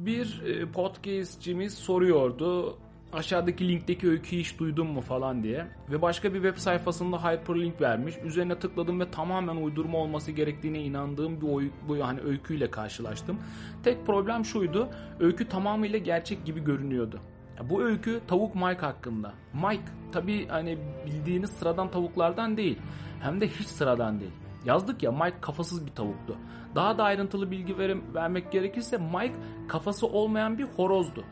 Bir e, podcastçimiz soruyordu aşağıdaki linkteki öyküyü hiç duydun mu falan diye. Ve başka bir web sayfasında hyperlink vermiş. Üzerine tıkladım ve tamamen uydurma olması gerektiğine inandığım bir oy, bu yani öyküyle karşılaştım. Tek problem şuydu. Öykü tamamıyla gerçek gibi görünüyordu. Bu öykü tavuk Mike hakkında. Mike tabi hani bildiğiniz sıradan tavuklardan değil. Hem de hiç sıradan değil. Yazdık ya Mike kafasız bir tavuktu. Daha da ayrıntılı bilgi ver vermek gerekirse Mike kafası olmayan bir horozdu.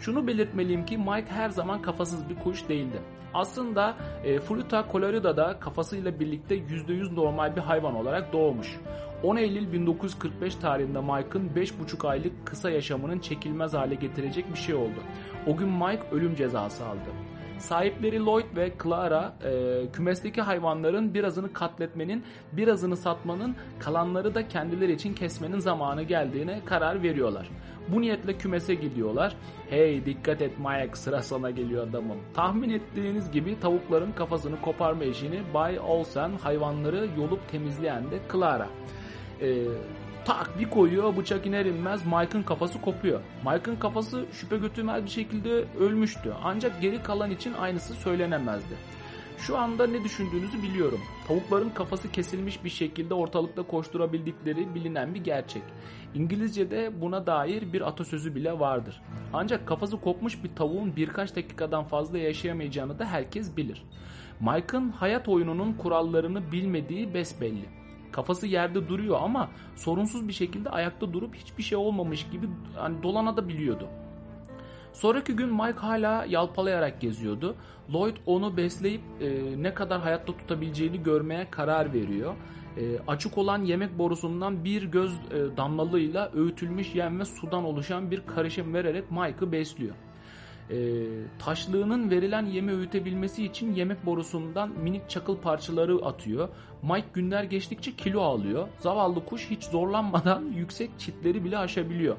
Şunu belirtmeliyim ki Mike her zaman kafasız bir kuş değildi. Aslında e, Fruta Colorada'da kafasıyla birlikte %100 normal bir hayvan olarak doğmuş. 10 Eylül 1945 tarihinde Mike'ın 5,5 aylık kısa yaşamının çekilmez hale getirecek bir şey oldu. O gün Mike ölüm cezası aldı. Sahipleri Lloyd ve Clara e, kümesteki hayvanların birazını katletmenin, birazını satmanın, kalanları da kendileri için kesmenin zamanı geldiğine karar veriyorlar. Bu niyetle kümese gidiyorlar. Hey dikkat et Mike sıra sana geliyor adamım. Tahmin ettiğiniz gibi tavukların kafasını koparma işini Bay Olsen hayvanları yolup temizleyen de Clara. Ee, tak bir koyuyor bıçak iner inmez Mike'ın kafası kopuyor. Mike'ın kafası şüphe götürmez bir şekilde ölmüştü. Ancak geri kalan için aynısı söylenemezdi. Şu anda ne düşündüğünüzü biliyorum. Tavukların kafası kesilmiş bir şekilde ortalıkta koşturabildikleri bilinen bir gerçek. İngilizce'de buna dair bir atasözü bile vardır. Ancak kafası kopmuş bir tavuğun birkaç dakikadan fazla yaşayamayacağını da herkes bilir. Mike'ın hayat oyununun kurallarını bilmediği besbelli. Kafası yerde duruyor ama sorunsuz bir şekilde ayakta durup hiçbir şey olmamış gibi hani dolana da biliyordu. Sonraki gün Mike hala yalpalayarak geziyordu. Lloyd onu besleyip e, ne kadar hayatta tutabileceğini görmeye karar veriyor. E, açık olan yemek borusundan bir göz e, damlalığıyla öğütülmüş yem ve sudan oluşan bir karışım vererek Mike'ı besliyor. E, taşlığının verilen yemi öğütebilmesi için yemek borusundan minik çakıl parçaları atıyor. Mike günler geçtikçe kilo alıyor. Zavallı kuş hiç zorlanmadan yüksek çitleri bile aşabiliyor.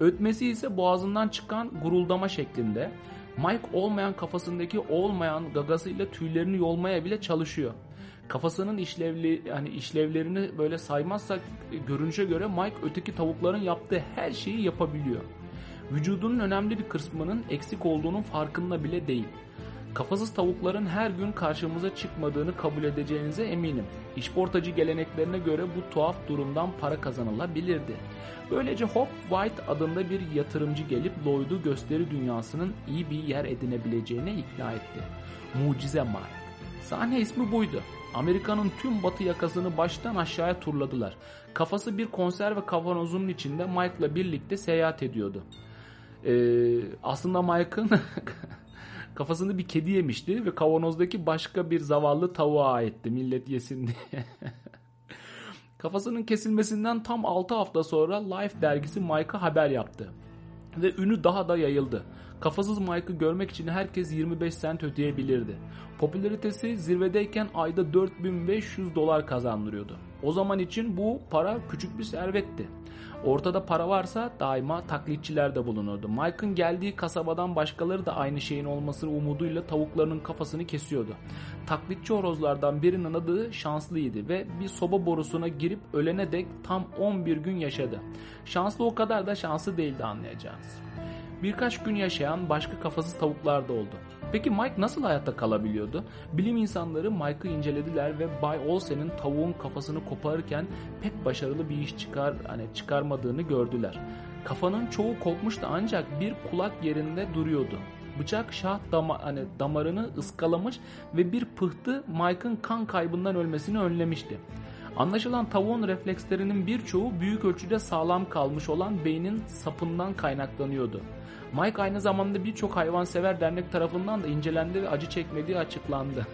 Ötmesi ise boğazından çıkan guruldama şeklinde. Mike olmayan kafasındaki olmayan gagasıyla tüylerini yolmaya bile çalışıyor. Kafasının işlevli yani işlevlerini böyle saymazsak görünüşe göre Mike öteki tavukların yaptığı her şeyi yapabiliyor. Vücudunun önemli bir kısmının eksik olduğunun farkında bile değil. Kafasız tavukların her gün karşımıza çıkmadığını kabul edeceğinize eminim. İşportacı geleneklerine göre bu tuhaf durumdan para kazanılabilirdi. Böylece Hop White adında bir yatırımcı gelip Lloyd'u gösteri dünyasının iyi bir yer edinebileceğine ikna etti. Mucize Mike. Sahne ismi buydu. Amerika'nın tüm batı yakasını baştan aşağıya turladılar. Kafası bir konserve kavanozunun içinde Mike'la birlikte seyahat ediyordu. Ee, aslında Mike'ın kafasını bir kedi yemişti ve kavanozdaki başka bir zavallı tavuğa aitti millet yesin diye. Kafasının kesilmesinden tam 6 hafta sonra Life dergisi Mike'a haber yaptı. Ve ünü daha da yayıldı. Kafasız Mike'ı görmek için herkes 25 sent ödeyebilirdi. Popülaritesi zirvedeyken ayda 4500 dolar kazandırıyordu. O zaman için bu para küçük bir servetti. Ortada para varsa daima taklitçiler de bulunurdu. Mike'ın geldiği kasabadan başkaları da aynı şeyin olması umuduyla tavuklarının kafasını kesiyordu. Taklitçi horozlardan birinin adı Şanslıydı ve bir soba borusuna girip ölene dek tam 11 gün yaşadı. Şanslı o kadar da şanslı değildi anlayacağınız. Birkaç gün yaşayan başka kafasız tavuklar da oldu. Peki Mike nasıl hayatta kalabiliyordu? Bilim insanları Mike'ı incelediler ve Bay Olsen'in tavuğun kafasını koparırken pek başarılı bir iş çıkar hani çıkarmadığını gördüler. Kafanın çoğu kopmuştu ancak bir kulak yerinde duruyordu. Bıçak şah dama, hani damarını ıskalamış ve bir pıhtı Mike'ın kan kaybından ölmesini önlemişti. Anlaşılan tavuğun reflekslerinin birçoğu büyük ölçüde sağlam kalmış olan beynin sapından kaynaklanıyordu. Mike aynı zamanda birçok hayvansever dernek tarafından da incelendi ve acı çekmediği açıklandı.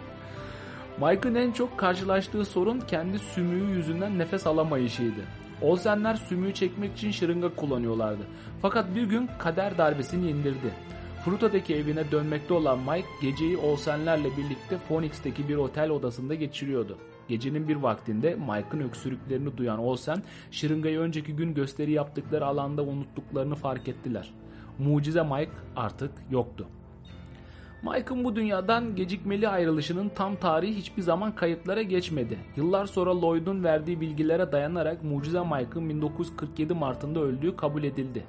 Mike'ın en çok karşılaştığı sorun kendi sümüğü yüzünden nefes alamayışıydı. Olsenler sümüğü çekmek için şırınga kullanıyorlardı. Fakat bir gün kader darbesini indirdi. Fruta'daki evine dönmekte olan Mike geceyi Olsenlerle birlikte Phoenix'teki bir otel odasında geçiriyordu. Gecenin bir vaktinde Mike'ın öksürüklerini duyan Olsen, şırıngayı önceki gün gösteri yaptıkları alanda unuttuklarını fark ettiler. Mucize Mike artık yoktu. Mike'ın bu dünyadan gecikmeli ayrılışının tam tarihi hiçbir zaman kayıtlara geçmedi. Yıllar sonra Lloyd'un verdiği bilgilere dayanarak Mucize Mike'ın 1947 Mart'ında öldüğü kabul edildi.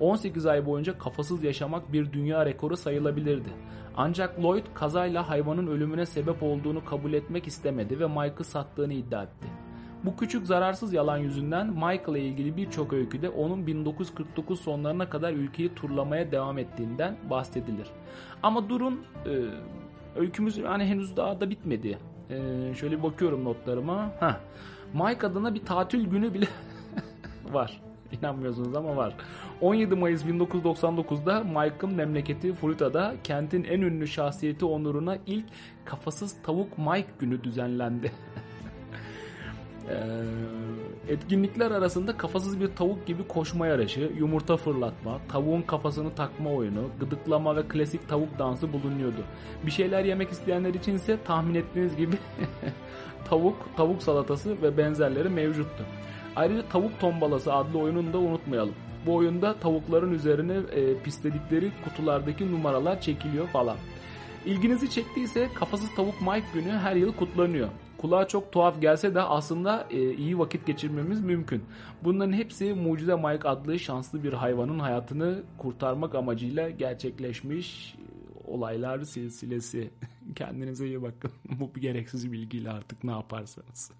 18 ay boyunca kafasız yaşamak bir dünya rekoru sayılabilirdi. Ancak Lloyd kazayla hayvanın ölümüne sebep olduğunu kabul etmek istemedi ve Mike'ı sattığını iddia etti. Bu küçük zararsız yalan yüzünden Michael ile ilgili birçok öyküde onun 1949 sonlarına kadar ülkeyi turlamaya devam ettiğinden bahsedilir. Ama durun e, öykümüz yani henüz daha da bitmedi. E, şöyle bakıyorum notlarıma. Heh. Mike adına bir tatil günü bile var. İnanmıyorsunuz ama var. 17 Mayıs 1999'da Mike'ın memleketi Florida'da kentin en ünlü şahsiyeti onuruna ilk kafasız tavuk Mike günü düzenlendi. Ee, etkinlikler arasında kafasız bir tavuk gibi koşma yarışı, yumurta fırlatma, tavuğun kafasını takma oyunu, gıdıklama ve klasik tavuk dansı bulunuyordu. Bir şeyler yemek isteyenler için ise tahmin ettiğiniz gibi tavuk, tavuk salatası ve benzerleri mevcuttu. Ayrıca tavuk tombalası adlı oyununu da unutmayalım. Bu oyunda tavukların üzerine e, pisledikleri kutulardaki numaralar çekiliyor falan. İlginizi çektiyse Kafasız Tavuk Mike günü her yıl kutlanıyor. Kulağa çok tuhaf gelse de aslında e, iyi vakit geçirmemiz mümkün. Bunların hepsi Mucize Mike adlı şanslı bir hayvanın hayatını kurtarmak amacıyla gerçekleşmiş olaylar silsilesi. Kendinize iyi bakın. Bu bir gereksiz bilgiyle artık ne yaparsanız.